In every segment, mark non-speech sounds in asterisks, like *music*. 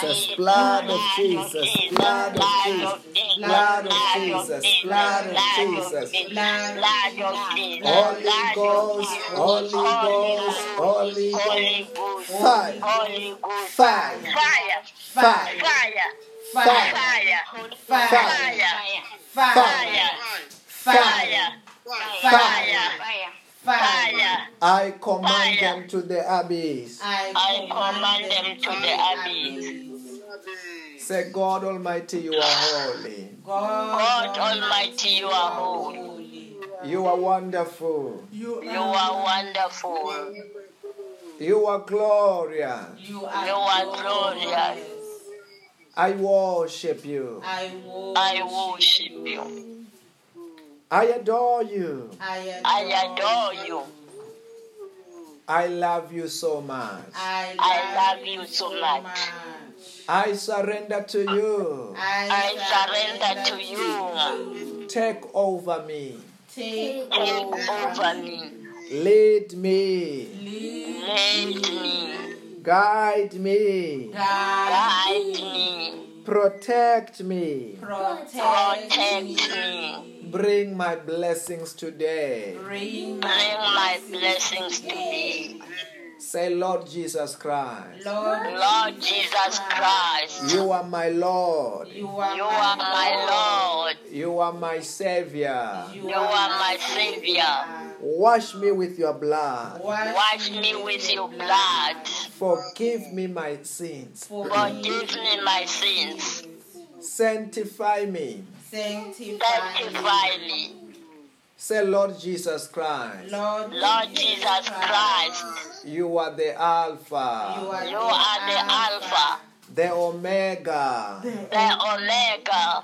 Jesus, blood of Jesus, blood of Jesus, blood of Jesus, blood of Jesus. Holy Ghost, Holy Ghost, Holy Ghost, fire, Holy Ghost, fire, fire, fire, fire, fire, fire, fire, fire, fire, fire, fire. fire, fire. I command them to the abyss. I command them to the abyss. Say, God Almighty, you are holy. God Almighty, you are holy. You are wonderful. You are wonderful. You are glorious. You are glorious. I worship you. I worship you. I adore you. I adore you. I love you so much. I love you so much. I surrender to you. I surrender to you. Take over me. Take over me. Lead me. Lead me. Guide me. Guide me. Protect me. Protect me. Bring my blessings today. Bring my blessings to me. Say, Lord Jesus Christ, Lord Lord Jesus Christ, you are my Lord. you are my Lord. You are my Savior. You are my Savior. Wash me with your blood. Wash me with your blood. Forgive me my sins. Forgive me my sins. Sanctify me. Sanctify me. Say, Lord Jesus Christ, Lord Jesus Christ, you are the Alpha, you are the Alpha, the Omega, the Omega,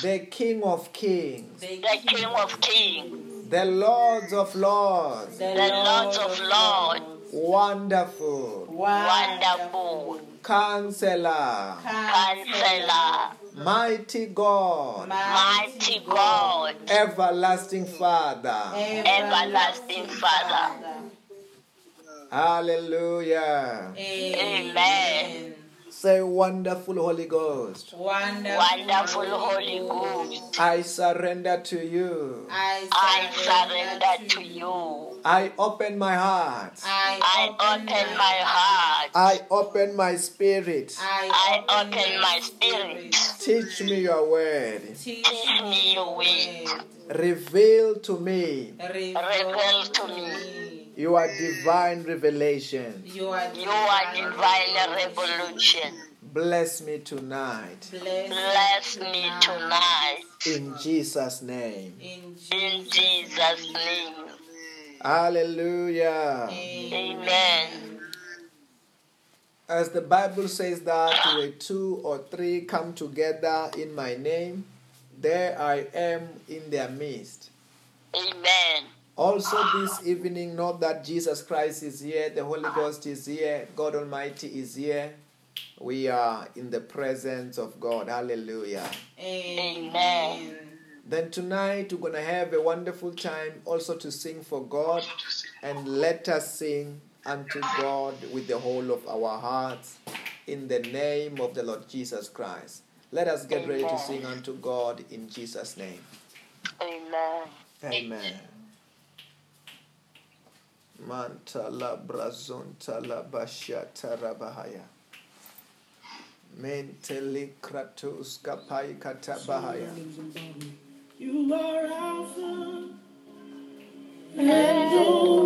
the King of Kings, the King of Kings, the Lords of Lords. the Lords of Lords, Wonderful. wonderful, Counselor. Counselor, Mighty God. mighty God, Everlasting Father. everlasting Father. Hallelujah. Amen. Say, Wonderful Holy Ghost. Wonderful Holy Ghost, I surrender to you. I surrender to you. I open my heart. I open my heart. I open my spirit. I open my spirit. Teach me your word. Teach me your way. Reveal to me Reveal to me your divine revelation. You are divine revolution. Bless me tonight. Bless me tonight. In Jesus' name. In Jesus' name. Hallelujah. Amen. As the Bible says that where two or three come together in my name, there I am in their midst. Amen. Also, this evening, know that Jesus Christ is here, the Holy Ghost is here, God Almighty is here. We are in the presence of God. Hallelujah. Amen. Then tonight, we're going to have a wonderful time also to sing for God. And let us sing unto God with the whole of our hearts in the name of the Lord Jesus Christ. Let us get ready to sing unto God in Jesus' name. Amen. Amen. Mantala brazontala bashatarabahaya. Mentele kratos kapai katabahaya. You are Alpha and Omega.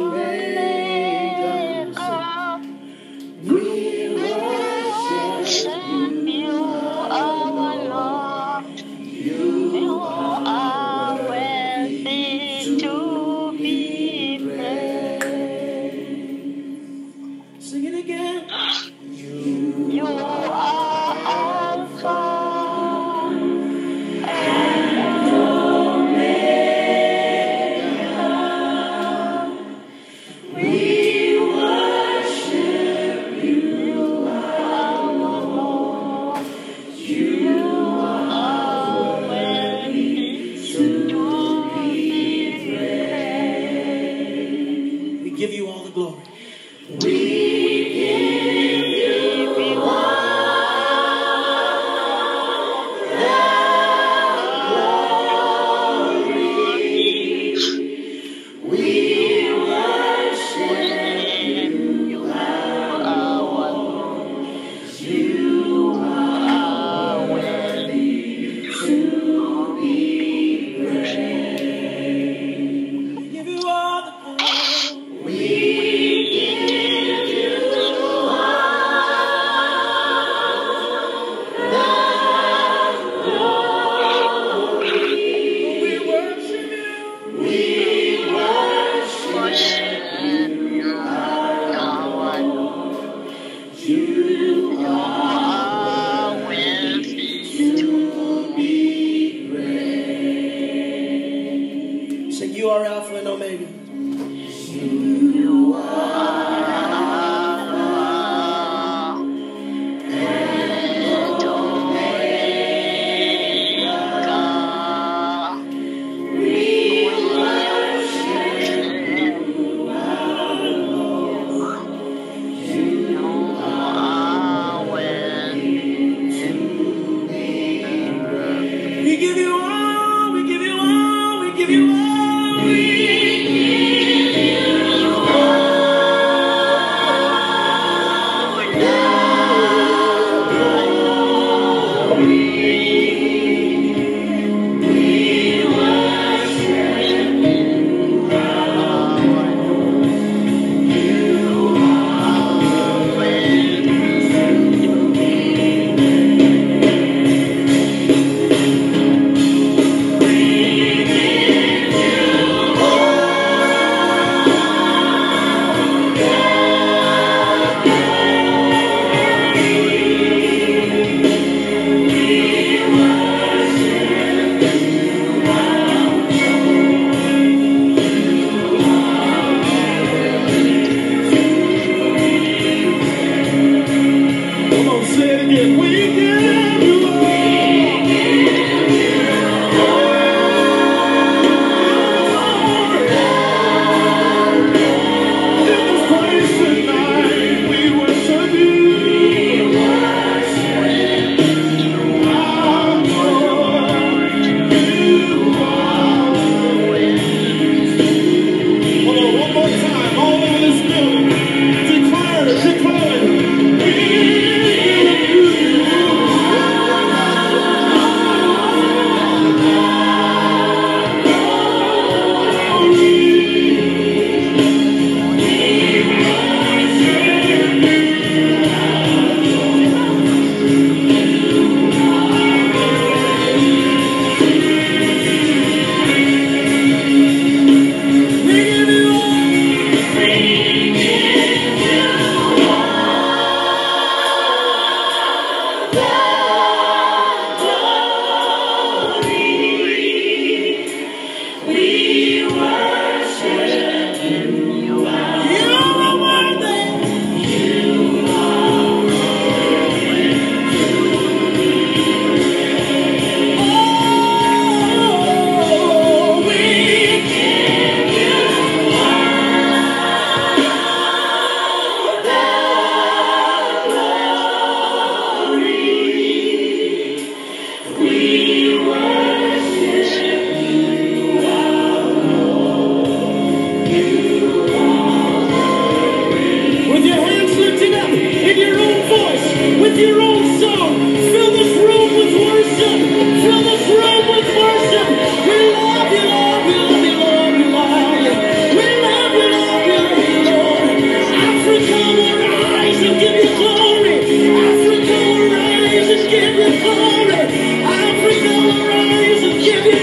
give *laughs* you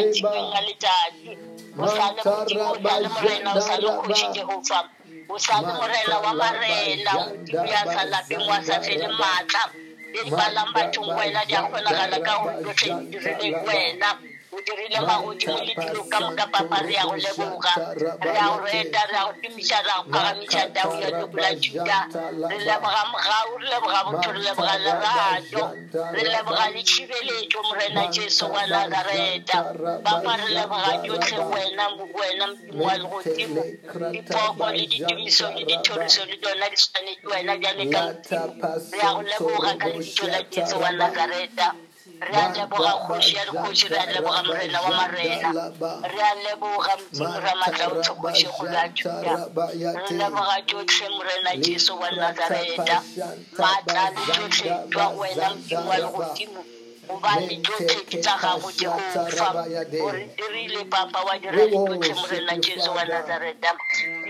leboga le maitsebeng a letsatsi o sa le modimo o sa le morena o sa le kgoši Jehova o sa le morena wa marena o ya sa lapeng wa sa fele maatla le di balang bathong wena o dirile magodimo le dilo ka moka papa re ya go leboga re ya go reta re ya go tumiša re ya go phagamiša tao ya lebola juda. Re leboga mogau re leboga botho re leboga lerato. Re leboga le tšhibeletšo morena jesu wa nazareta papa re leboga tsotlhe wena wena modimo wa legodimo dipoko le ditumiso le dithoriso le tsona di tshwanetse wena bjale ka modimo re ya go leboga ka lebitso la jesu wa nazareta re a leboga kgoši ya dikgoši re a leboga morena wa marena. re a leboga modimo ra matla o tlhokoše go la juda re leboga tsotlhe morena jesu wa nazareta. maatla le tsotlhe jwa wena modimo wa legodimo gobane tsotlhe ke tsa gago jehova o re dirile papa wa dira tsotlhe morena jesu wa nazareta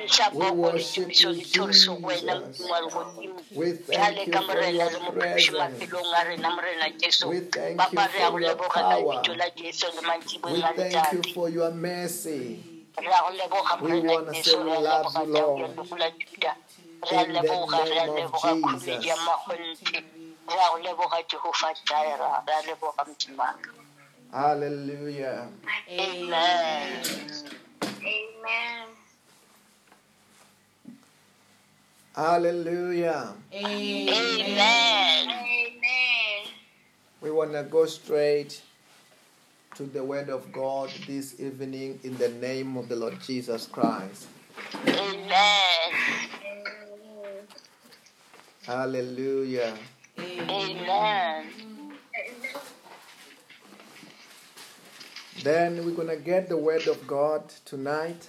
diša poko le tumiso le thoriso go wena modimo wa legodimo bjale ka morena le mophepiši maphelong a rena morena jesu. Papa re a go leboga ka lebitso la jesu le mantsibong a We thank you for your mercy. re a go leboga morena wanna say we love you, tao Lord. ya lebola juda re a In the leboga re a name of leboga kgoledi ya Jesus. magonte re a go leboga jehova jaira re a leboga modimaka Hallelujah. amen. Amen Hallelujah. amen Amen. We want to go straight to the Word of God this evening in the name of the Lord Jesus Christ. amen Hallelujah. amen Then we're going to get the Word of God tonight.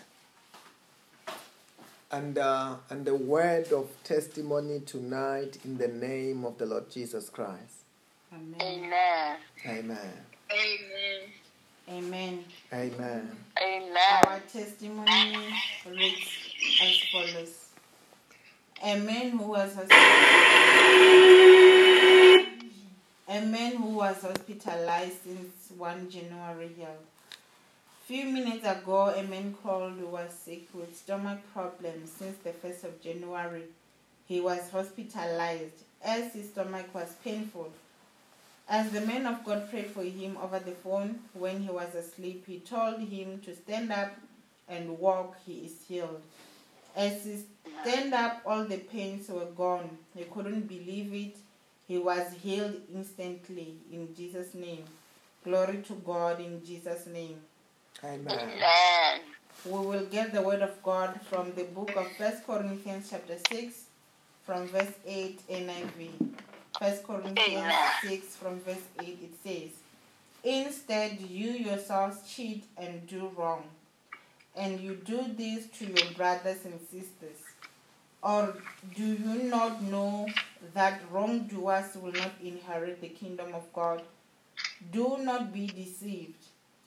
And, uh, and the word of testimony tonight in the name of the Lord Jesus Christ. Amen. amen Amen. Amen. Amen. amen Our testimony reads as follows. A man who was hospi- a man who was hospitalized since 1 January healed. Few minutes ago, a man called was sick with stomach problems since the 1st of January. He was hospitalized as his stomach was painful. As the man of God prayed for him over the phone when he was asleep, he told him to stand up and walk. He is healed. As he stand up, all the pains were gone. He couldn't believe it. He was healed instantly in Jesus' name. Glory to God in Jesus' name. Amen. amen We will get the word of God from the book of First Corinthians chapter 6 from verse 8 NIV. First Corinthians Amen. 6 from verse 8 it says, Instead you yourselves cheat and do wrong. And you do this to your brothers and sisters. Or do you not know that wrongdoers will not inherit the kingdom of God? Do not be deceived.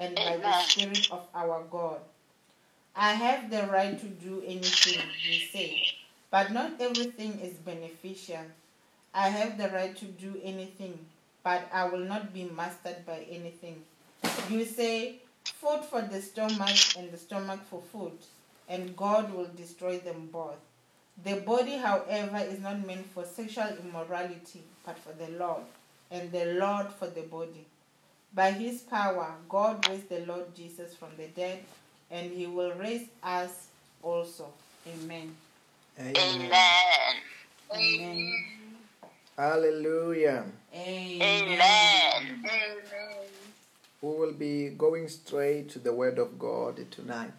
and by the Spirit of our God. I have the right to do anything, you say, but not everything is beneficial. I have the right to do anything, but I will not be mastered by anything. You say, food for the stomach and the stomach for food, and God will destroy them both. The body, however, is not meant for sexual immorality, but for the Lord, and the Lord for the body. By his power, God raised the Lord Jesus from the dead, and he will raise us also. Amen. Amen. amen Amen. Hallelujah. amen We will be going straight to the Word of God tonight.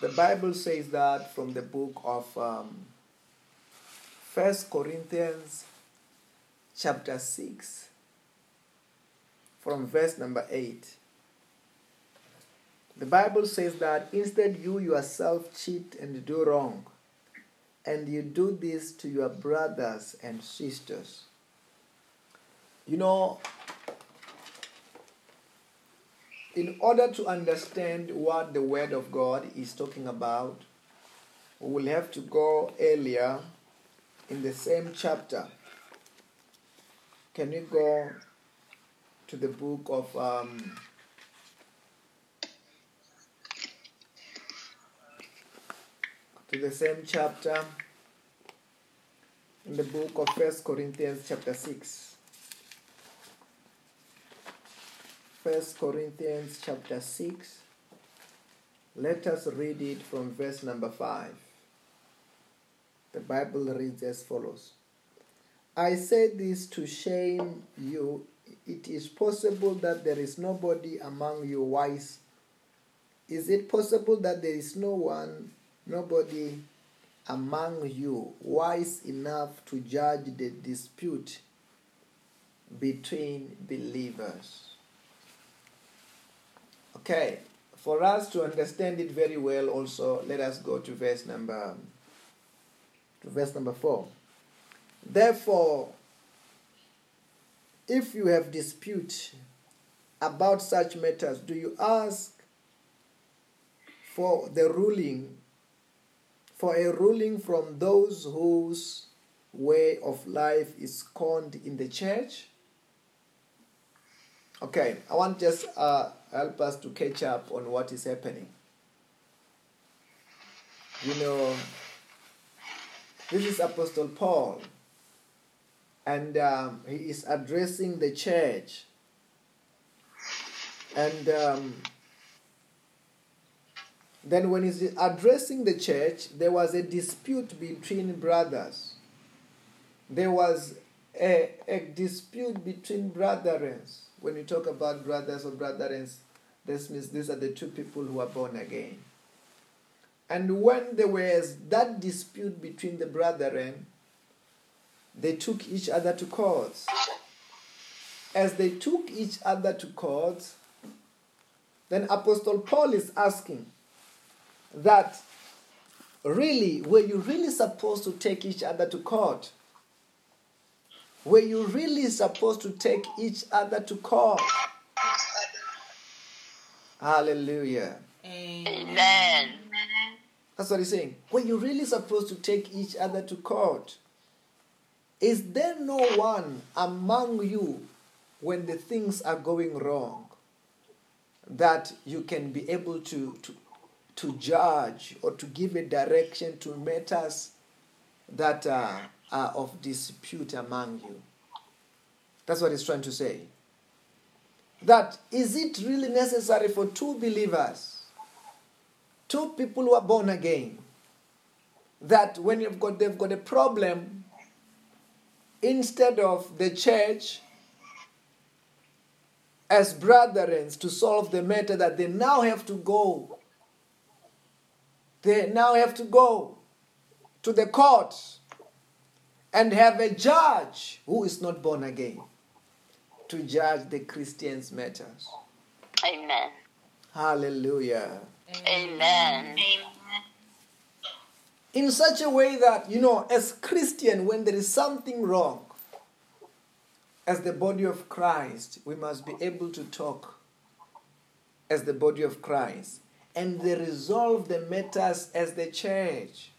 The Bible says that from the book of um, First Corinthians chapter 6 from verse number 8. The Bible says that instead you yourself cheat and do wrong, and you do this to your brothers and sisters. You know, in order to understand what the Word of God is talking about, we will have to go earlier in the same chapter. Can you go to the book of um, to the same chapter in the book of First Corinthians chapter 6. First Corinthians chapter 6. Let us read it from verse number 5. The Bible reads as follows I say this to shame you. It is possible that there is nobody among you wise. Is it possible that there is no one, nobody among you wise enough to judge the dispute between believers? Okay, for us to understand it very well, also let us go to verse number to verse number four. Therefore, if you have dispute about such matters, do you ask for the ruling, for a ruling from those whose way of life is scorned in the church? Okay, I want just uh, help us to catch up on what is happening. You know, this is Apostle Paul, and um, he is addressing the church. And um, then, when he's addressing the church, there was a dispute between brothers. There was a, a dispute between brethren. When you talk about brothers or brethren, this means these are the two people who are born again. And when there was that dispute between the brethren, they took each other to court. As they took each other to court, then Apostle Paul is asking that really, were you really supposed to take each other to court? Were you really supposed to take each other to court? Hallelujah. Amen. That's what he's saying. Were you really supposed to take each other to court? Is there no one among you when the things are going wrong that you can be able to, to, to judge or to give a direction to matters that are, are of dispute among you? That's what he's trying to say. That is it really necessary for two believers? two people who are born again that when you've got they've got a problem instead of the church as brethren to solve the matter that they now have to go they now have to go to the court and have a judge who is not born again to judge the christians matters Amen. hallelujah Amen. In such a way that you know as christian when there is something wrong as the body of christ we must be able to talk as the body of christ and they resolve the matters as the church.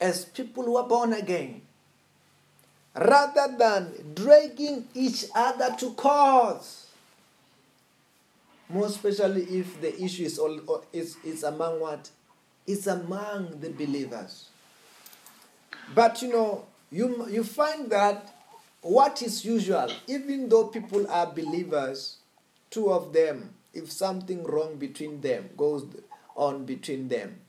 As people who are born again rather than dragging each other to court more especially if the issue is all is, is among what it's among the believers. But you know you you find that what is usual even though people are believers two of them if something wrong between them goes on between them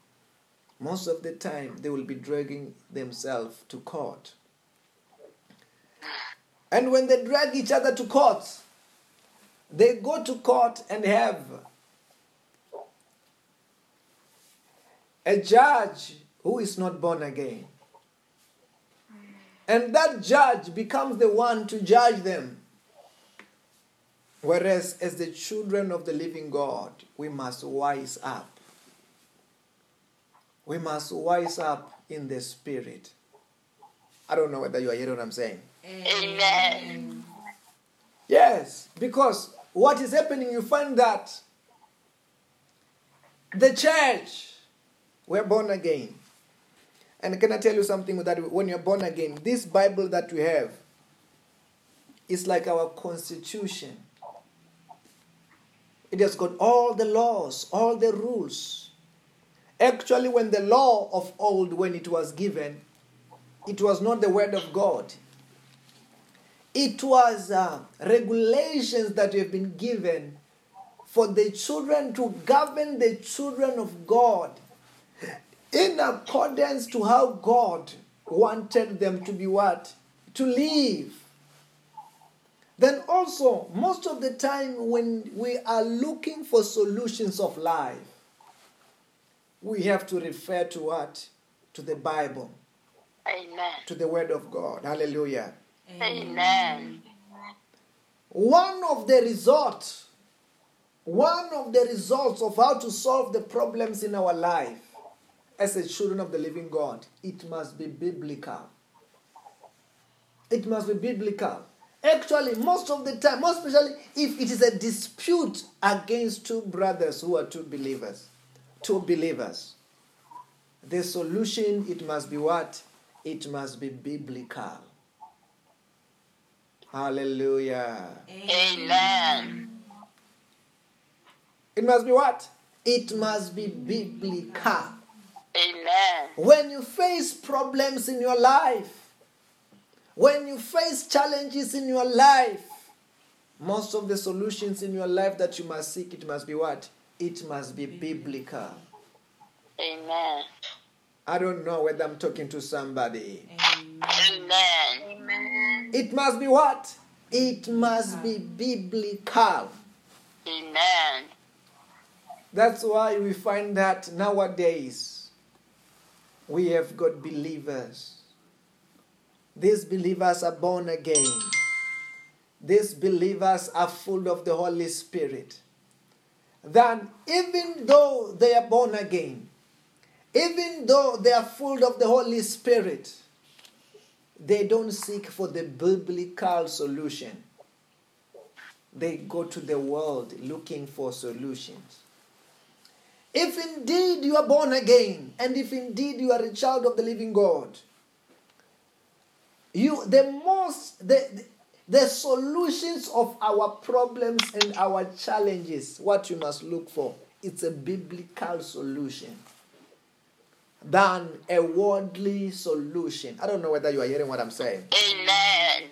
most of the time they will be dragging themselves to court. And when they drag each other to court they go to court and have a judge who is not born again. And that judge becomes the one to judge them. Whereas, as the children of the living God, we must wise up. We must wise up in the spirit. I don't know whether you are hearing what I'm saying. Amen. Yes, because what is happening, you find that the church, we're born again. And can I tell you something that? When you're born again, this Bible that we have is like our constitution. It has got all the laws, all the rules. Actually, when the law of old, when it was given, it was not the word of God. It was uh, regulations that have been given for the children to govern the children of God in accordance to how God wanted them to be what? To live. Then also, most of the time when we are looking for solutions of life, we have to refer to what? To the Bible, Amen. to the Word of God. Hallelujah. Amen. One of the results, one of the results of how to solve the problems in our life as a children of the living God, it must be biblical. It must be biblical. Actually, most of the time, most especially if it is a dispute against two brothers who are two believers, two believers, the solution it must be what? It must be biblical. Hallelujah. Amen. It must be what? It must be biblical. Amen. When you face problems in your life, when you face challenges in your life, most of the solutions in your life that you must seek, it must be what? It must be biblical. Amen. I don't know whether I'm talking to somebody. Amen. It must be what? It must be biblical. Amen. That's why we find that nowadays we have got believers. These believers are born again. These believers are full of the Holy Spirit. Then, even though they are born again, even though they are full of the Holy Spirit, they don't seek for the biblical solution. They go to the world looking for solutions. If indeed you are born again, and if indeed you are a child of the living God, you the most the the solutions of our problems and our challenges, what you must look for, it's a biblical solution than a worldly solution. I don't know whether you are hearing what I'm saying. Amen.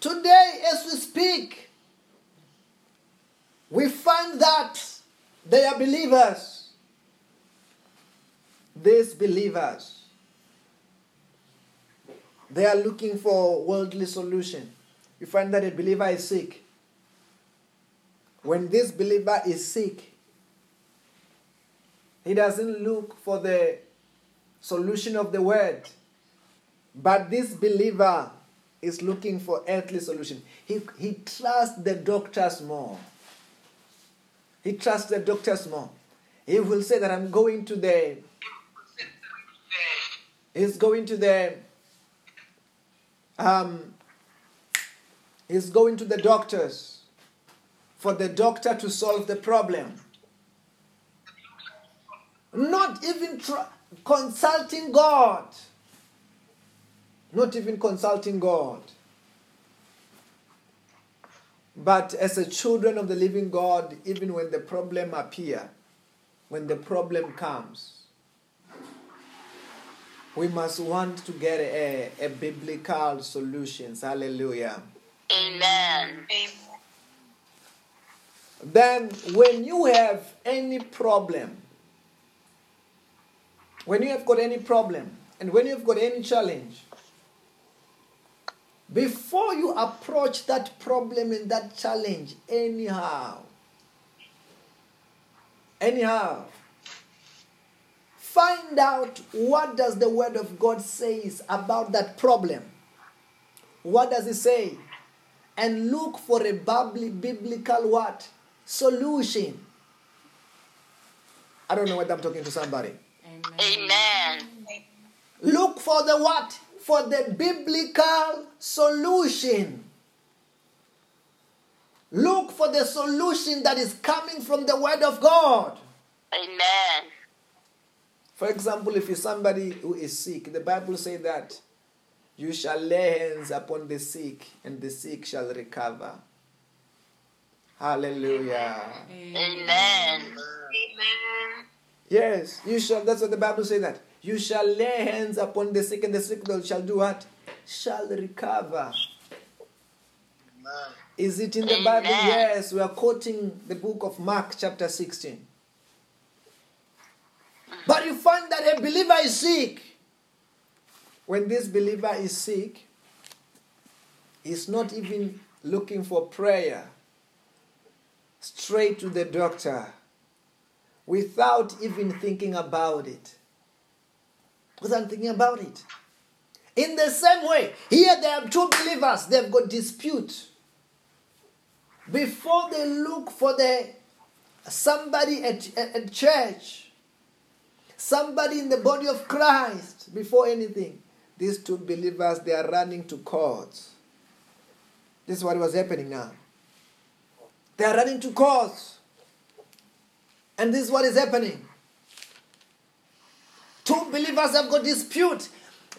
Today, as we speak, we find that they are believers. These believers, they are looking for worldly solution. You find that a believer is sick. When this believer is sick, he doesn't look for the solution of the word. But this believer is looking for earthly solution. He, he trusts the doctors more. He trusts the doctors more. He will say that I'm going to the he's going to the um he's going to the doctors for the doctor to solve the problem. Not even tr- consulting God. Not even consulting God. But as a children of the living God, even when the problem appear, when the problem comes, we must want to get a, a biblical solutions. Hallelujah. Amen. Then when you have any problem, when you have got any problem, and when you've got any challenge, before you approach that problem and that challenge, anyhow, anyhow, find out what does the word of God says about that problem. What does it say? And look for a bibli- biblical what? Solution. I don't know whether I'm talking to somebody. Amen. Look for the what? For the biblical solution. Look for the solution that is coming from the Word of God. Amen. For example, if you're somebody who is sick, the Bible says that you shall lay hands upon the sick and the sick shall recover. Hallelujah. Amen. Yes, you shall. That's what the Bible says that. You shall lay hands upon the sick and the sick shall do what? Shall recover. Is it in the Bible? Yes, we are quoting the book of Mark, chapter 16. But you find that a believer is sick. When this believer is sick, he's not even looking for prayer. Straight to the doctor without even thinking about it. Without thinking about it. In the same way, here there are two believers, they've got dispute. Before they look for the somebody at, at, at church, somebody in the body of Christ, before anything, these two believers they are running to courts. This is what was happening now. They are running to courts. And this is what is happening. Two believers have got dispute.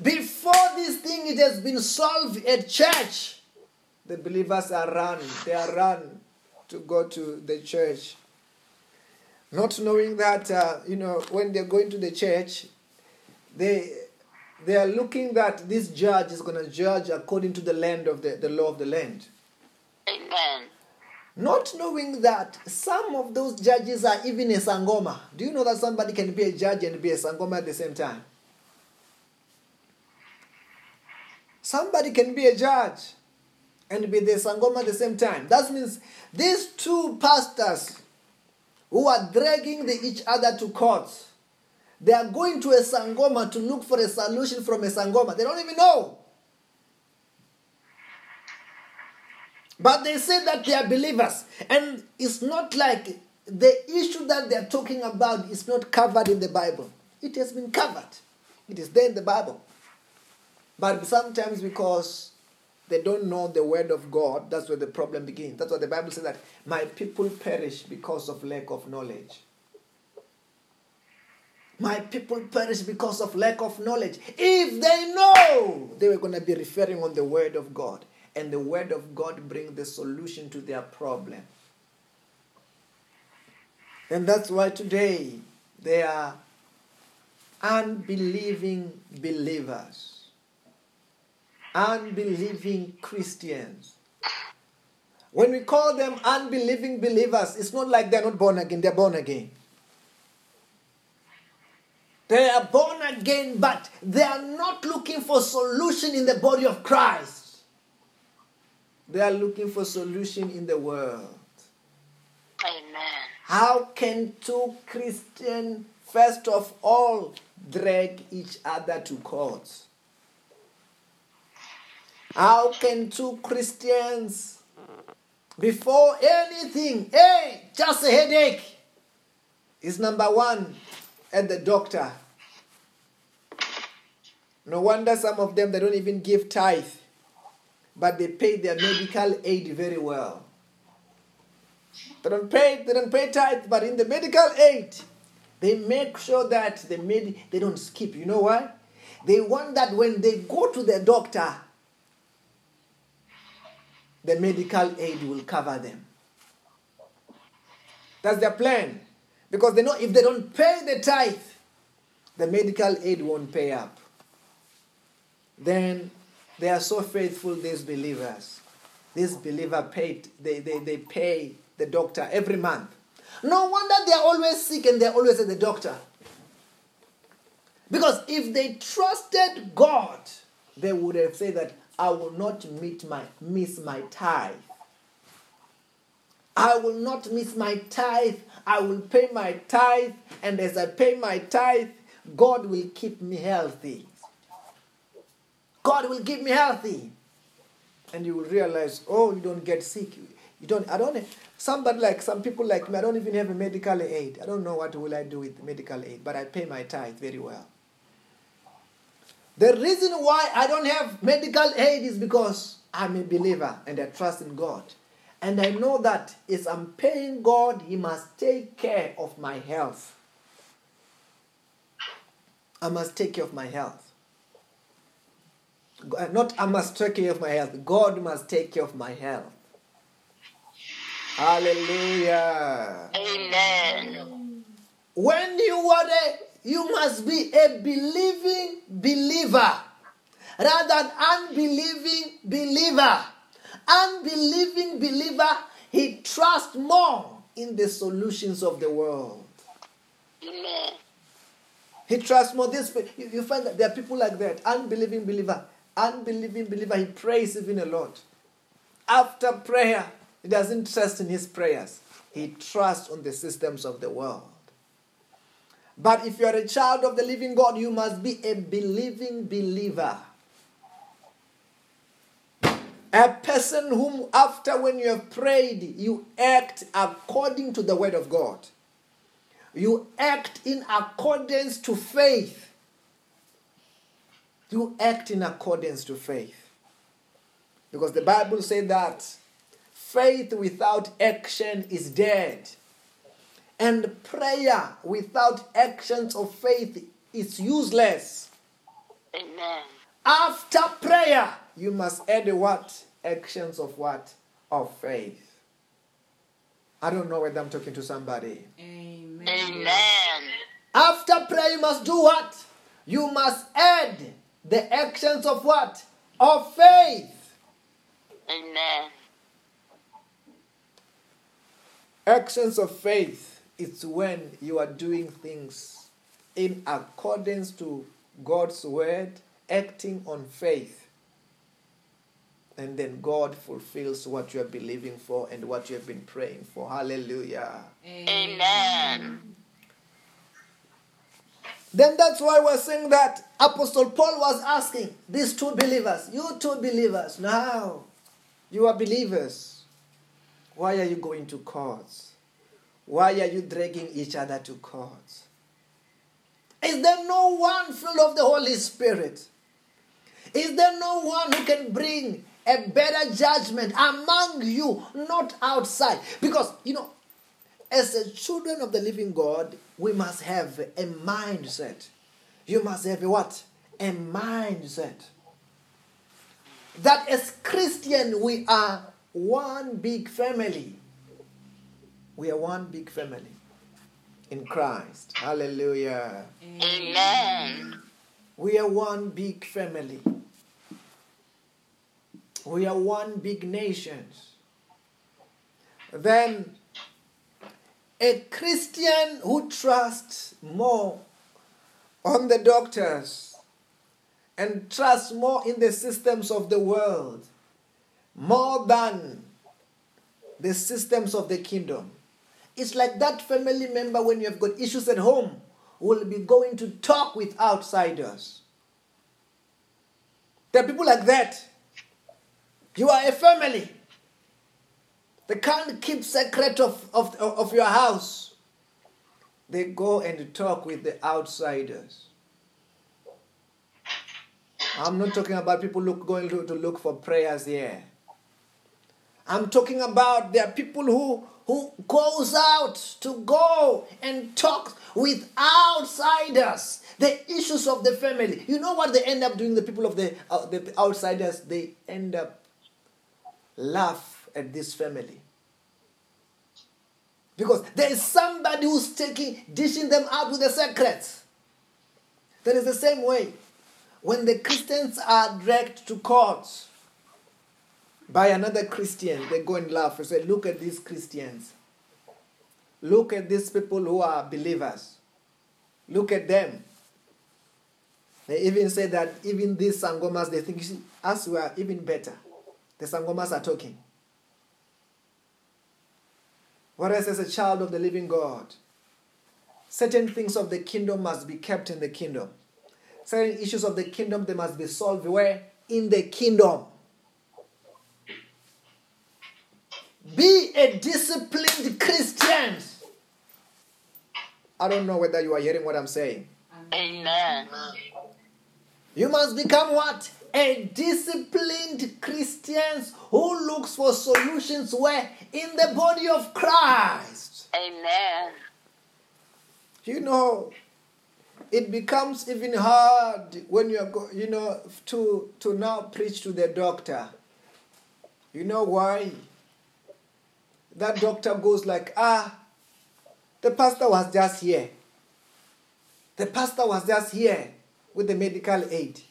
Before this thing it has been solved at church, the believers are run. They are run to go to the church. Not knowing that, uh, you know, when they're going to the church, they they are looking that this judge is going to judge according to the land of the, the law of the land. Amen. Not knowing that some of those judges are even a sangoma. Do you know that somebody can be a judge and be a sangoma at the same time? Somebody can be a judge and be the sangoma at the same time. That means these two pastors who are dragging the, each other to court, they are going to a sangoma to look for a solution from a sangoma. They don't even know. But they say that they are believers. And it's not like the issue that they're talking about is not covered in the Bible. It has been covered, it is there in the Bible. But sometimes because they don't know the word of God, that's where the problem begins. That's what the Bible says that my people perish because of lack of knowledge. My people perish because of lack of knowledge. If they know, they were going to be referring on the word of God and the word of God bring the solution to their problem. And that's why today they are unbelieving believers, unbelieving Christians. When we call them unbelieving believers, it's not like they're not born again, they're born again. They are born again, but they are not looking for solution in the body of Christ. They are looking for solution in the world. Amen. How can two Christians, first of all, drag each other to courts? How can two Christians, before anything, hey, just a headache, is number one at the doctor? No wonder some of them they don't even give tithe, but they pay their medical aid very well. They don't pay, they don't pay tithe, but in the medical aid, they make sure that they med- they don't skip. You know why? They want that when they go to the doctor, the medical aid will cover them. That's their plan. Because they know if they don't pay the tithe, the medical aid won't pay up. Then they are so faithful, these believers. This believer paid, they, they, they pay the doctor every month. No wonder they are always sick and they're always at the doctor. Because if they trusted God, they would have said that I will not meet my, miss my tithe. I will not miss my tithe. I will pay my tithe. And as I pay my tithe, God will keep me healthy. God will keep me healthy. And you will realize, oh, you don't get sick. You don't, I don't, somebody like, some people like me, I don't even have a medical aid. I don't know what will I do with medical aid, but I pay my tithe very well. The reason why I don't have medical aid is because I'm a believer and I trust in God. And I know that as I'm paying God, He must take care of my health. I must take care of my health. Uh, Not I must take care of my health. God must take care of my health. Hallelujah. Amen. When you are a, you must be a believing believer rather than unbelieving believer. Unbelieving believer, he trusts more in the solutions of the world. Amen. He trusts more. This you, you find that there are people like that. Unbelieving believer, unbelieving believer. He prays even a lot. After prayer, he doesn't trust in his prayers. He trusts on the systems of the world. But if you are a child of the living God, you must be a believing believer. A person whom, after when you have prayed, you act according to the word of God. You act in accordance to faith. You act in accordance to faith. Because the Bible says that faith without action is dead. And prayer without actions of faith is useless. Amen. After prayer, you must add what? Actions of what? Of faith. I don't know whether I'm talking to somebody. Amen. Amen. After prayer, you must do what? You must add the actions of what? Of faith. Amen. Actions of faith It's when you are doing things in accordance to God's word, acting on faith. And then God fulfills what you are believing for and what you have been praying for. Hallelujah. Amen. Then that's why we're saying that Apostle Paul was asking these two believers, you two believers, now you are believers. Why are you going to courts? Why are you dragging each other to courts? Is there no one filled of the Holy Spirit? Is there no one who can bring a better judgment among you, not outside? Because, you know, as the children of the living God, we must have a mindset. You must have a what? A mindset. That as Christian, we are one big family. We are one big family in Christ. Hallelujah. Amen. We are one big family. We are one big nation. Then a Christian who trusts more on the doctors and trusts more in the systems of the world more than the systems of the kingdom. It's like that family member when you have got issues at home will be going to talk with outsiders. There are people like that. You are a family. They can't keep secret of, of, of your house. They go and talk with the outsiders. I'm not talking about people look, going to, to look for prayers here. I'm talking about there are people who who goes out to go and talk with outsiders the issues of the family you know what they end up doing the people of the, uh, the outsiders they end up laugh at this family because there is somebody who's taking dishing them out with the secrets that is the same way when the christians are dragged to court by another Christian, they go and laugh and say, Look at these Christians. Look at these people who are believers. Look at them. They even say that even these Sangomas, they think, us we are even better. The Sangomas are talking. Whereas as a child of the living God, certain things of the kingdom must be kept in the kingdom. Certain issues of the kingdom they must be solved where in the kingdom. Be a disciplined Christian. I don't know whether you are hearing what I'm saying. Amen. You must become what? A disciplined Christians who looks for solutions where in the body of Christ. Amen. You know, it becomes even hard when you are you know to to now preach to the doctor. You know why? That doctor goes like, ah, the pastor was just here. The pastor was just here with the medical aid.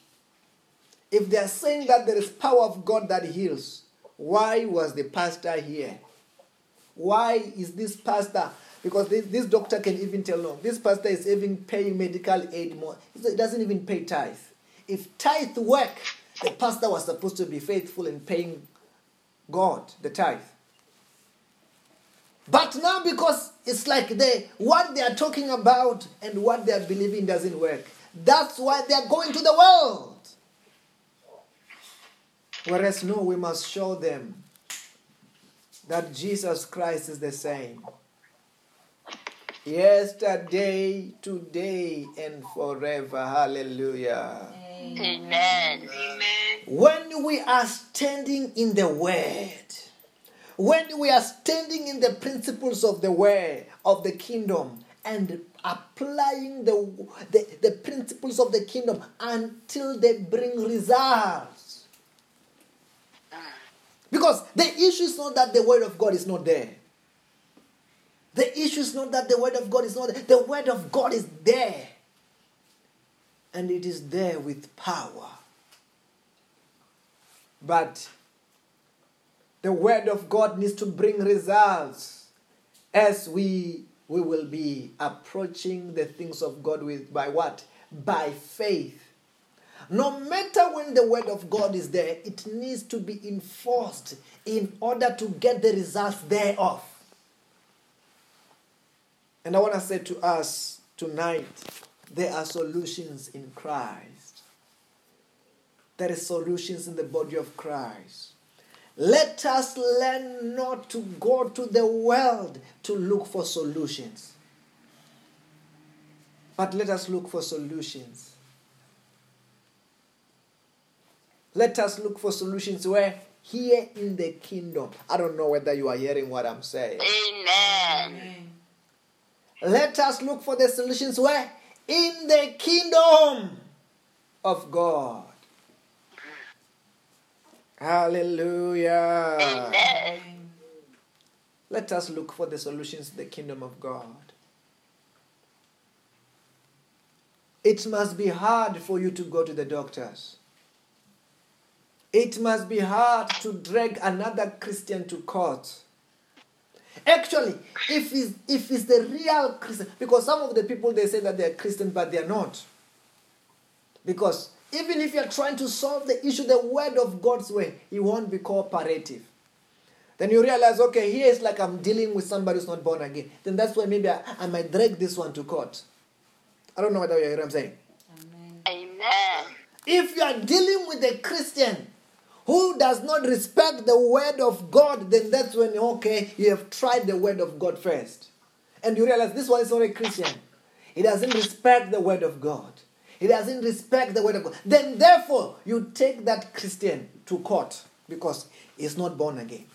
If they are saying that there is power of God that heals, why was the pastor here? Why is this pastor? Because this, this doctor can even tell no, this pastor is even paying medical aid more. It doesn't even pay tithe. If tithe work, the pastor was supposed to be faithful in paying God the tithe. But now because it's like they what they are talking about and what they are believing doesn't work. That's why they are going to the world. Whereas no, we must show them that Jesus Christ is the same. Yesterday, today, and forever. Hallelujah. Amen. When we are standing in the Word, when we are standing in the principles of the Word, of the kingdom, and applying the, the, the principles of the kingdom until they bring results. Because the issue is not that the Word of God is not there. The issue is not that the Word of God is not there. The Word of God is there. And it is there with power. But the Word of God needs to bring results as we, we will be approaching the things of God with by what? By faith. No matter when the Word of God is there, it needs to be enforced in order to get the results thereof. And I want to say to us tonight there are solutions in Christ. There are solutions in the body of Christ. Let us learn not to go to the world to look for solutions. But let us look for solutions. Let us look for solutions where? Here in the kingdom. I don't know whether you are hearing what I'm saying. Amen. Let us look for the solutions where? In the kingdom of God. Hallelujah. Amen. Let us look for the solutions in the kingdom of God. It must be hard for you to go to the doctors. It must be hard to drag another Christian to court. Actually, if it's, if it's the real Christian, because some of the people they say that they're Christian, but they're not. Because even if you're trying to solve the issue the word of God's way, He won't be cooperative. Then you realize, okay, here it's like I'm dealing with somebody who's not born again. Then that's why maybe I, I might drag this one to court. I don't know whether you hear what I'm saying. Amen. If you are dealing with a Christian who does not respect the word of God, then that's when, okay, you have tried the word of God first. And you realize this one is not a Christian. He doesn't respect the word of God. He doesn't respect the word of God. Then, therefore, you take that Christian to court because he's not born again.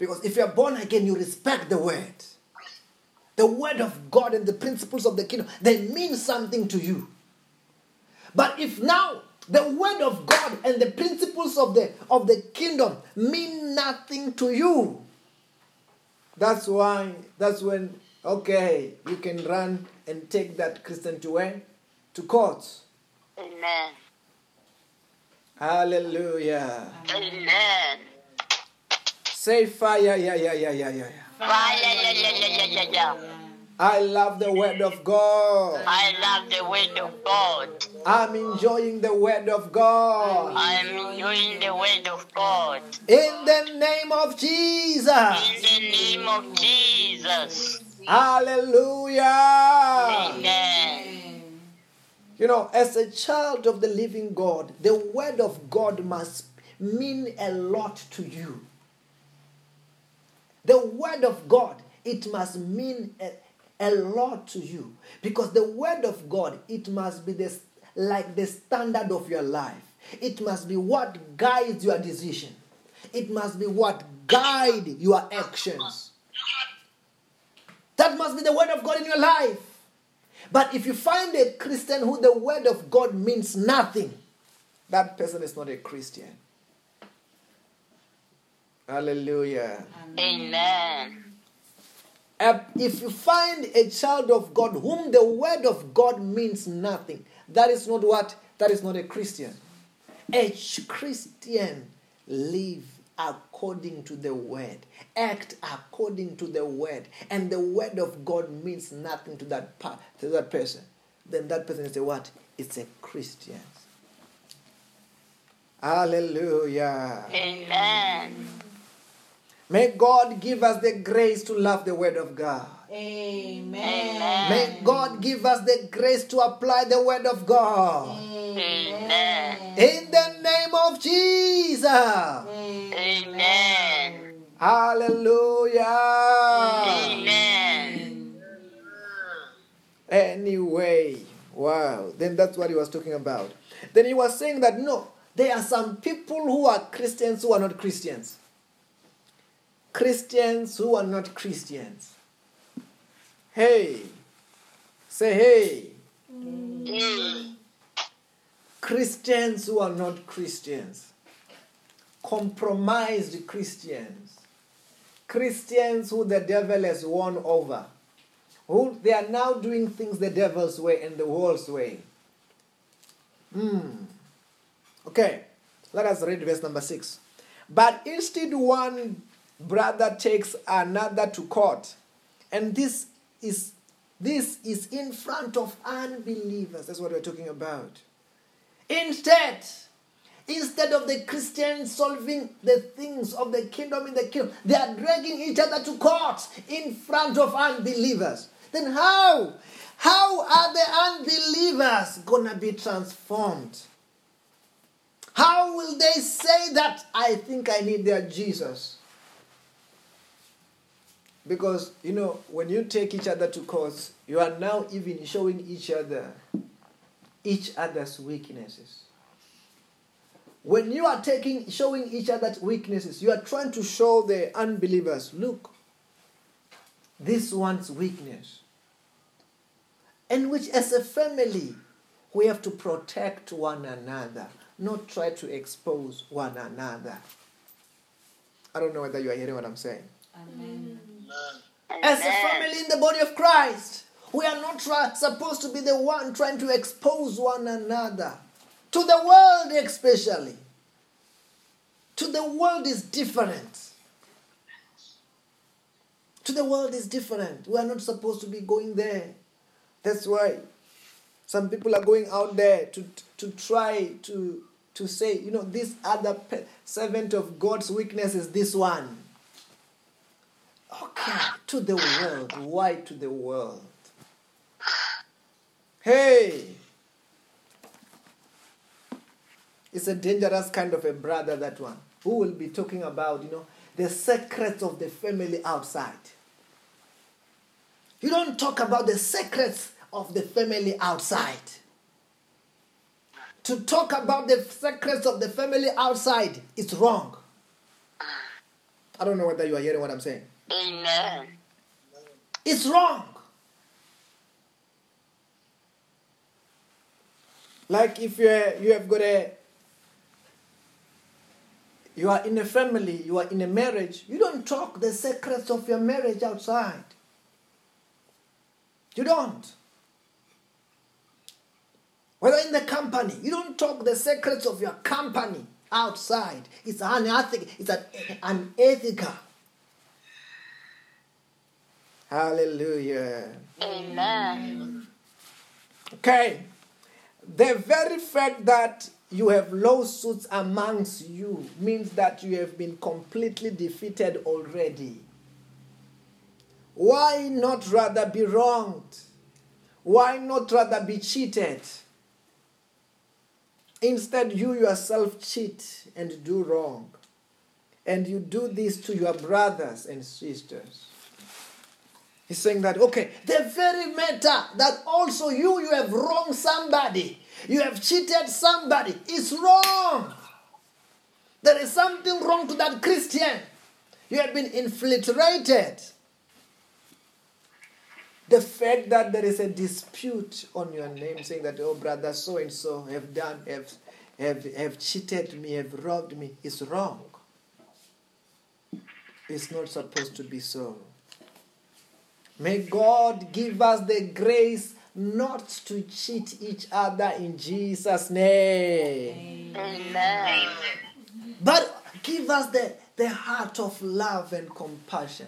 Because if you're born again, you respect the word. The word of God and the principles of the kingdom, they mean something to you. But if now the word of God and the principles of the of the kingdom mean nothing to you, that's why that's when okay you can run and take that Christian to where to court. Amen. Hallelujah. Amen. Say fire, yeah, yeah, yeah, yeah, yeah. yeah. Fire, yeah, yeah, yeah, yeah, yeah, yeah. I love the word of God. I love the word of God. I'm enjoying the word of God. I am enjoying the word of God. In the name of Jesus. In the name of Jesus. Hallelujah. Amen. You know, as a child of the living God, the word of God must mean a lot to you. The word of God, it must mean a, a lot to you. Because the word of God, it must be this, like the standard of your life. It must be what guides your decision. It must be what guide your actions. That must be the word of God in your life. But if you find a Christian who the word of God means nothing, that person is not a Christian. Hallelujah. Amen. If you find a child of God whom the word of God means nothing, that is not what? That is not a Christian. A Christian live according to the word, act according to the word, and the word of God means nothing to that pa- to that person. Then that person is a what? It's a Christian. Hallelujah. Amen. May God give us the grace to love the word of God. Amen. May God give us the grace to apply the word of God. Amen. In the name of Jesus. Amen. Hallelujah. Amen. Anyway, wow. Then that's what he was talking about. Then he was saying that no, there are some people who are Christians who are not Christians. Christians who are not Christians. Hey, say hey. Hey. Christians who are not Christians, compromised Christians, Christians who the devil has won over, who they are now doing things the devil's way and the world's way. Hmm. Okay, let us read verse number six. But instead, one brother takes another to court, and this is this is in front of unbelievers. That's what we're talking about. Instead, instead of the Christians solving the things of the kingdom in the kingdom, they are dragging each other to court in front of unbelievers. Then how? How are the unbelievers gonna be transformed? How will they say that I think I need their Jesus? Because you know, when you take each other to court, you are now even showing each other each other's weaknesses. When you are taking showing each other's weaknesses, you are trying to show the unbelievers, look, this one's weakness. And which as a family, we have to protect one another, not try to expose one another. I don't know whether you are hearing what I'm saying. Amen. As a family in the body of Christ, we are not try, supposed to be the one trying to expose one another. To the world, especially. To the world is different. To the world is different. We are not supposed to be going there. That's why some people are going out there to, to try to, to say, you know, this other servant of God's weakness is this one. Oh, okay, to the world. Why to the world? Hey! It's a dangerous kind of a brother, that one, who will be talking about, you know, the secrets of the family outside. You don't talk about the secrets of the family outside. To talk about the secrets of the family outside is wrong. I don't know whether you are hearing what I'm saying. Amen. It's wrong. Like if you you have got a you are in a family, you are in a marriage, you don't talk the secrets of your marriage outside. You don't. Whether in the company, you don't talk the secrets of your company outside. It's unethical. It's an, unethical. Hallelujah. Amen. Okay. The very fact that you have lawsuits amongst you means that you have been completely defeated already. Why not rather be wronged? Why not rather be cheated? Instead, you yourself cheat and do wrong. And you do this to your brothers and sisters. He's saying that, okay, the very matter that also you, you have wronged somebody, you have cheated somebody, is wrong. There is something wrong to that Christian. You have been infiltrated. The fact that there is a dispute on your name saying that, oh, brother so and so have done, have, have, have cheated me, have robbed me, is wrong. It's not supposed to be so. May God give us the grace not to cheat each other in Jesus' name. Amen. But give us the, the heart of love and compassion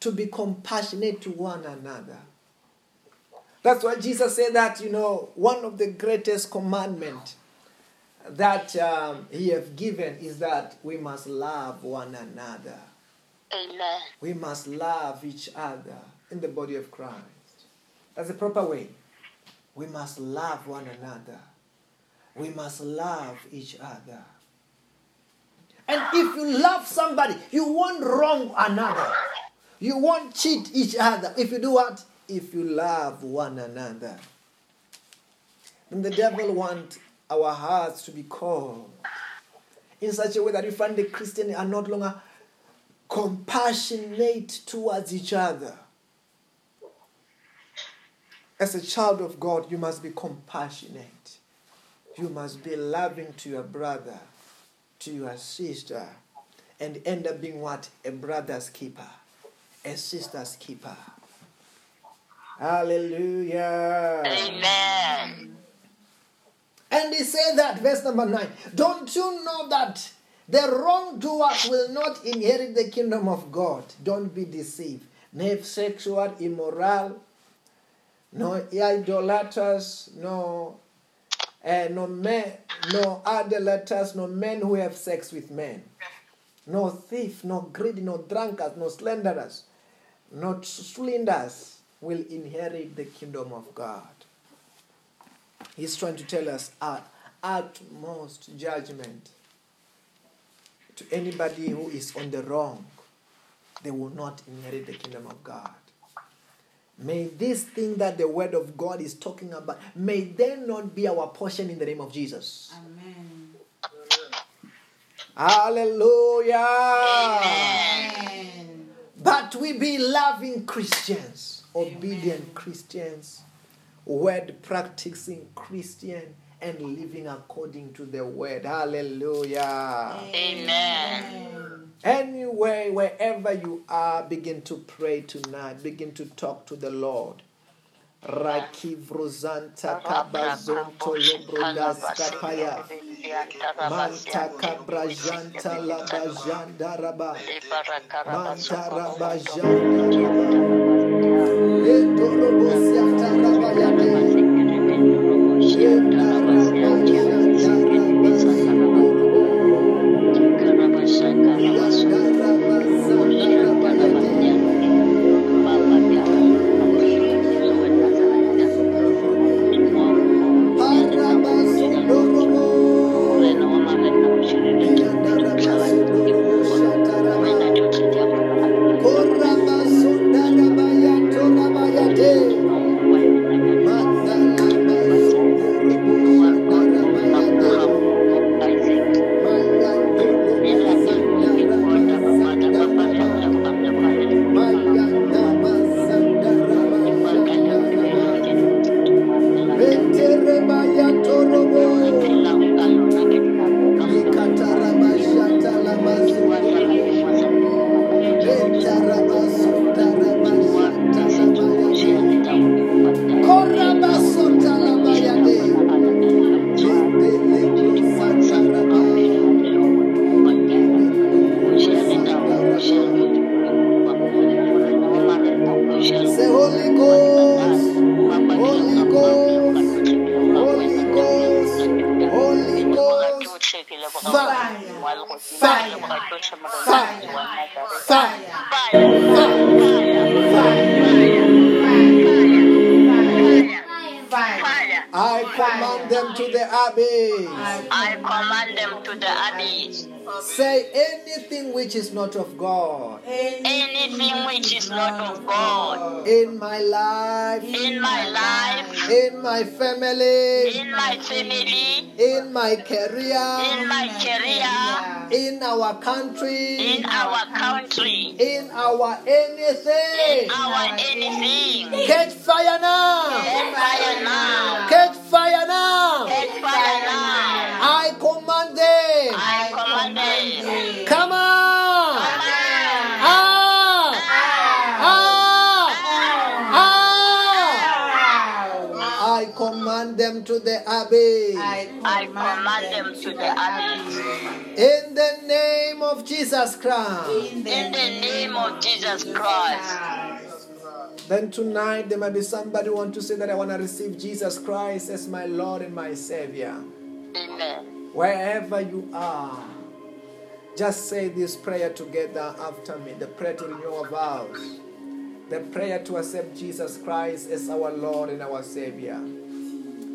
to be compassionate to one another. That's why Jesus said that, you know, one of the greatest commandment that um, he have given is that we must love one another. Amen. We must love each other in the body of Christ. That's the proper way. We must love one another. We must love each other. And if you love somebody, you won't wrong another. You won't cheat each other. If you do what? If you love one another. And the devil wants our hearts to be cold in such a way that you find the Christians are not longer compassionate towards each other. As a child of God, you must be compassionate. You must be loving to your brother, to your sister, and end up being what? A brother's keeper, a sister's keeper. Hallelujah. Amen. And he said that, verse number 9. Don't you know that the wrongdoers will not inherit the kingdom of God? Don't be deceived. No sexual, immoral, no idolaters, no uh, no men, no idolaters, no men who have sex with men, no thief, no greedy, no drunkards, no slanderers, no slanders will inherit the kingdom of God. He's trying to tell us at utmost judgment to anybody who is on the wrong, they will not inherit the kingdom of God. May this thing that the word of God is talking about, may they not be our portion in the name of Jesus. Amen. Hallelujah. Amen. But we be loving Christians, obedient Christians, word practicing Christian, and living according to the word. Hallelujah. Amen. Anyway, wherever you are, begin to pray tonight. Begin to talk to the Lord. Kabazonto lobrodas kapaya. Manta kabrajanta labajanda raba. Manta rabajanda raba. Is not of God Anything which is not of God in my life, in my life, in my family, in my family, in my career. in my career, in our country, in our country, in our anything. in our anything. Catch fire now! Catch fire now. Catch fire now! Catch fire them to the abyss. I command them to the abyss. In the name of Jesus Christ. In the name of Jesus Christ. Then tonight there might be somebody who want to say that I want to receive Jesus Christ as my Lord and my Savior. Amen. Wherever you are, just say this prayer together after me. The prayer to renew our vows. The prayer to accept Jesus Christ as our Lord and our Savior.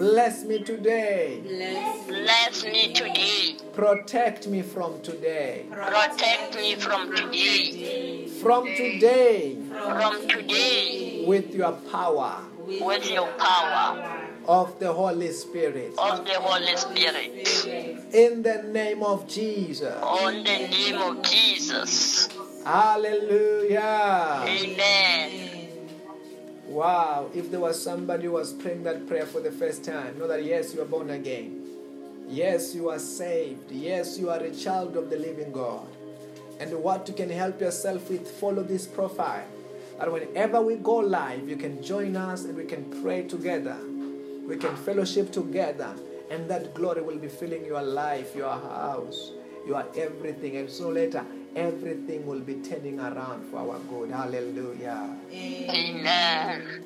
Bless me today. Bless me today. Protect me from today. Protect me from today. From today, From today, with your power with your power of the Holy Spirit. of the Holy Spirit. In the name of Jesus. On the name of Jesus. Hallelujah. Amen. Wow. If there was somebody who was praying that prayer for the first time, know that yes, you are born again. Yes, you are saved. Yes, you are a child of the living God. And what you can help yourself with, follow this profile. And whenever we go live, you can join us and we can pray together. We can fellowship together. And that glory will be filling your life, your house, your everything. And so later, everything will be turning around for our good. Hallelujah. Amen.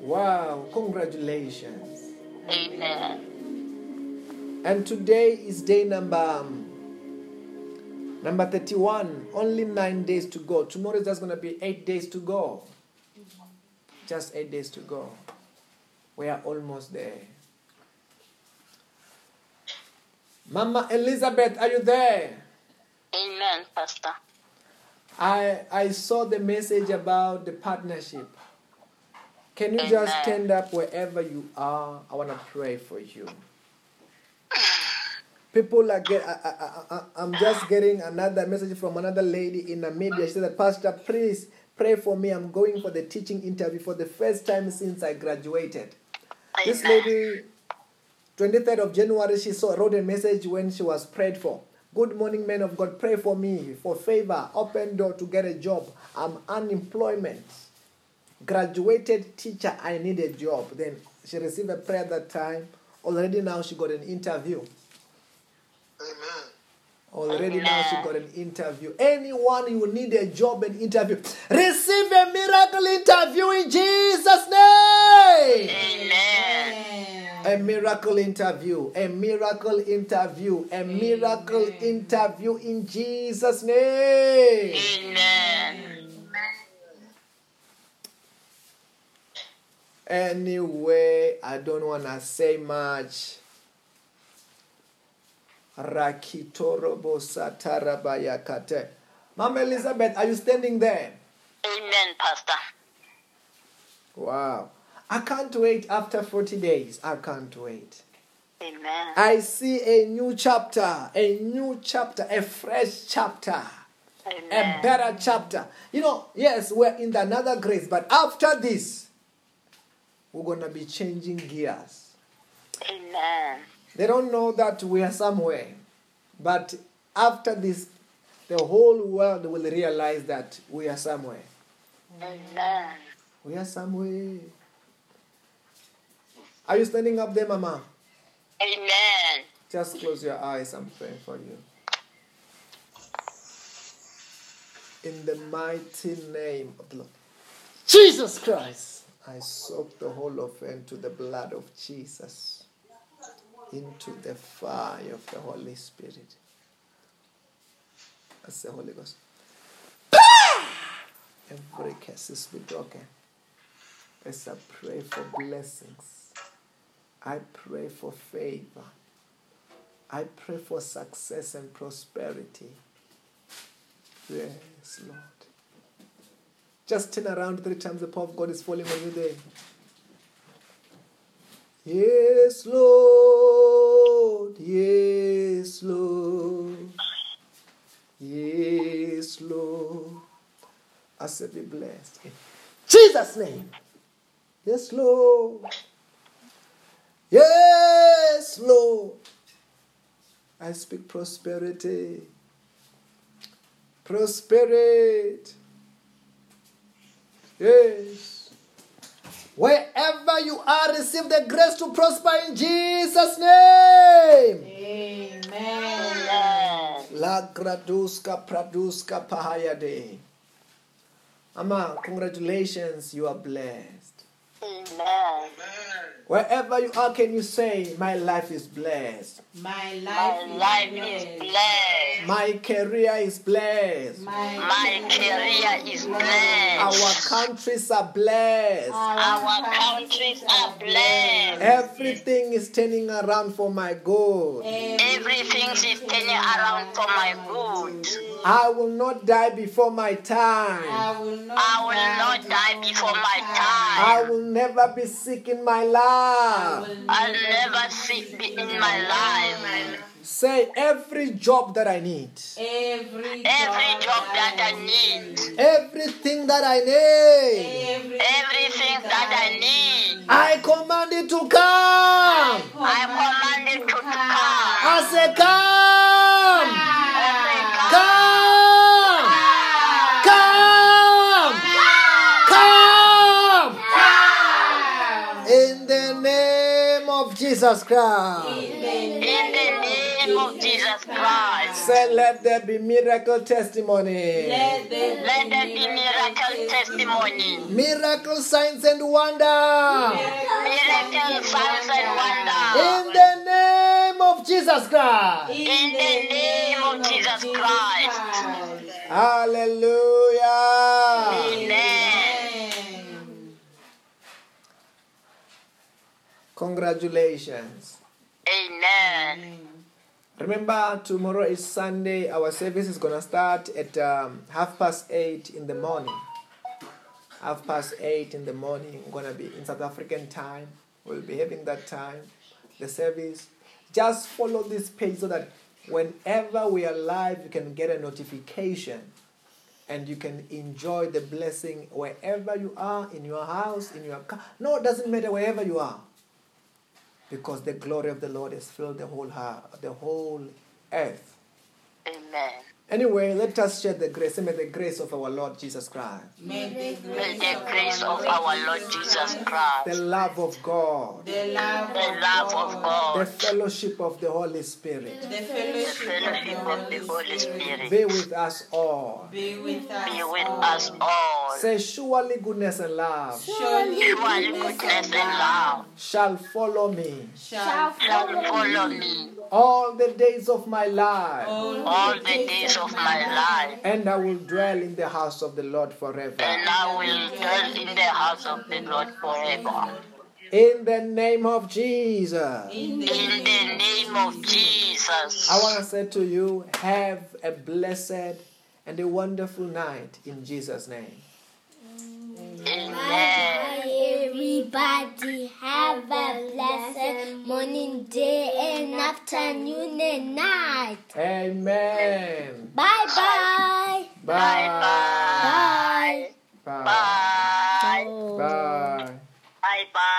Wow, congratulations. Amen. And today is day number um, number 31. Only 9 days to go. Tomorrow is just going to be 8 days to go. Just 8 days to go. We are almost there. Mama Elizabeth, are you there? Amen, Pastor. I I saw the message about the partnership. Can you just stand up wherever you are? I want to pray for you. People are get. I, I, I, I'm just getting another message from another lady in Namibia. She said, "Pastor, please pray for me. I'm going for the teaching interview for the first time since I graduated." This lady, 23rd of January, she saw, wrote a message when she was prayed for. Good morning, men of God. Pray for me for favor, open door to get a job. I'm unemployment. Graduated teacher, I need a job. Then she received a prayer that time. Already now she got an interview. Amen. Already now she got an interview. Anyone you need a job and interview, receive a miracle interview in Jesus' name. Amen. A miracle interview, a miracle interview, a miracle interview in Jesus' name. Amen. Anyway, I don't want to say much. Rakitorobo satarabayakate. Mama Elizabeth, are you standing there? Amen, Pastor. Wow. I can't wait after 40 days. I can't wait. Amen. I see a new chapter, a new chapter, a fresh chapter, a better chapter. You know, yes, we're in another grace, but after this, we're going to be changing gears. Amen. They don't know that we are somewhere, but after this, the whole world will realize that we are somewhere. Amen. We are somewhere. Are you standing up there, Mama? Amen. Just close your eyes. I'm praying for you. In the mighty name of the Lord. Jesus Christ. I soak the whole of her into the blood of Jesus, into the fire of the Holy Spirit. That's the Holy Ghost. Every curse is be broken. As I pray for blessings, I pray for favor. I pray for success and prosperity. Yes, Lord. Just turn around three times, the power of God is falling on you there. Yes, Lord. Yes, Lord. Yes, Lord. I said, be blessed. In Jesus' name. Yes, Lord. Yes, Lord. I speak prosperity. Prosperity. Yes. Wherever you are, receive the grace to prosper in Jesus' name. Amen. Amen. La graduska praduska pahayade. Ama, congratulations, you are blessed. Amen. Wherever you are, can you say, My life is blessed? My My life, life is is blessed. blessed. My career is blessed. My, My career is blessed. Our countries are blessed. Our countries are blessed. Everything is turning around for my good. Everything is turning around for my good. I will not die before my time. I will not, I will not die before my time. I will never be sick in my life. I'll never sick be in my life. Say every job that I need, Every, Every job that I need, everything that I need, Every, everything that I need, I command it to come. I command it to come. I say, come, come, Jesus Christ. In the name of Jesus Christ. Say, let there be miracle testimony. Let there Let there be miracle testimony, Miracle signs and wonder. miracle signs and wonder. In the name of Jesus Christ. In the name of Jesus Christ. Hallelujah. Amen. Congratulations. Amen. Remember, tomorrow is Sunday. Our service is going to start at um, half past eight in the morning. Half past eight in the morning. We're going to be in South African time. We'll be having that time. The service. Just follow this page so that whenever we are live, you can get a notification and you can enjoy the blessing wherever you are in your house, in your car. No, it doesn't matter wherever you are because the glory of the Lord has filled the whole heart, the whole earth. Amen. Anyway, let us share the grace. May the grace of our Lord Jesus Christ, May the May grace the grace of our Lord Jesus Christ, the love of God, the love, the love of God. the fellowship of the Holy Spirit the the fellowship fellowship of of the the Holy Holy Spirit be with us all. be with us. be with all. us all. Say, surely goodness and love Surely Surely goodness and love shall follow me shall shall follow me all the days of my life, all the days of my life, and I will dwell in the house of the Lord forever. and I will dwell in the house of the Lord forever. In the name of Jesus. In the name of Jesus. I want to say to you, have a blessed and a wonderful night in Jesus' name. Amen. Everybody have a blessed morning, day, and afternoon and night. Amen. Bye bye bye. Bye Bye. bye. Bye. Bye. Bye. Bye bye. Bye.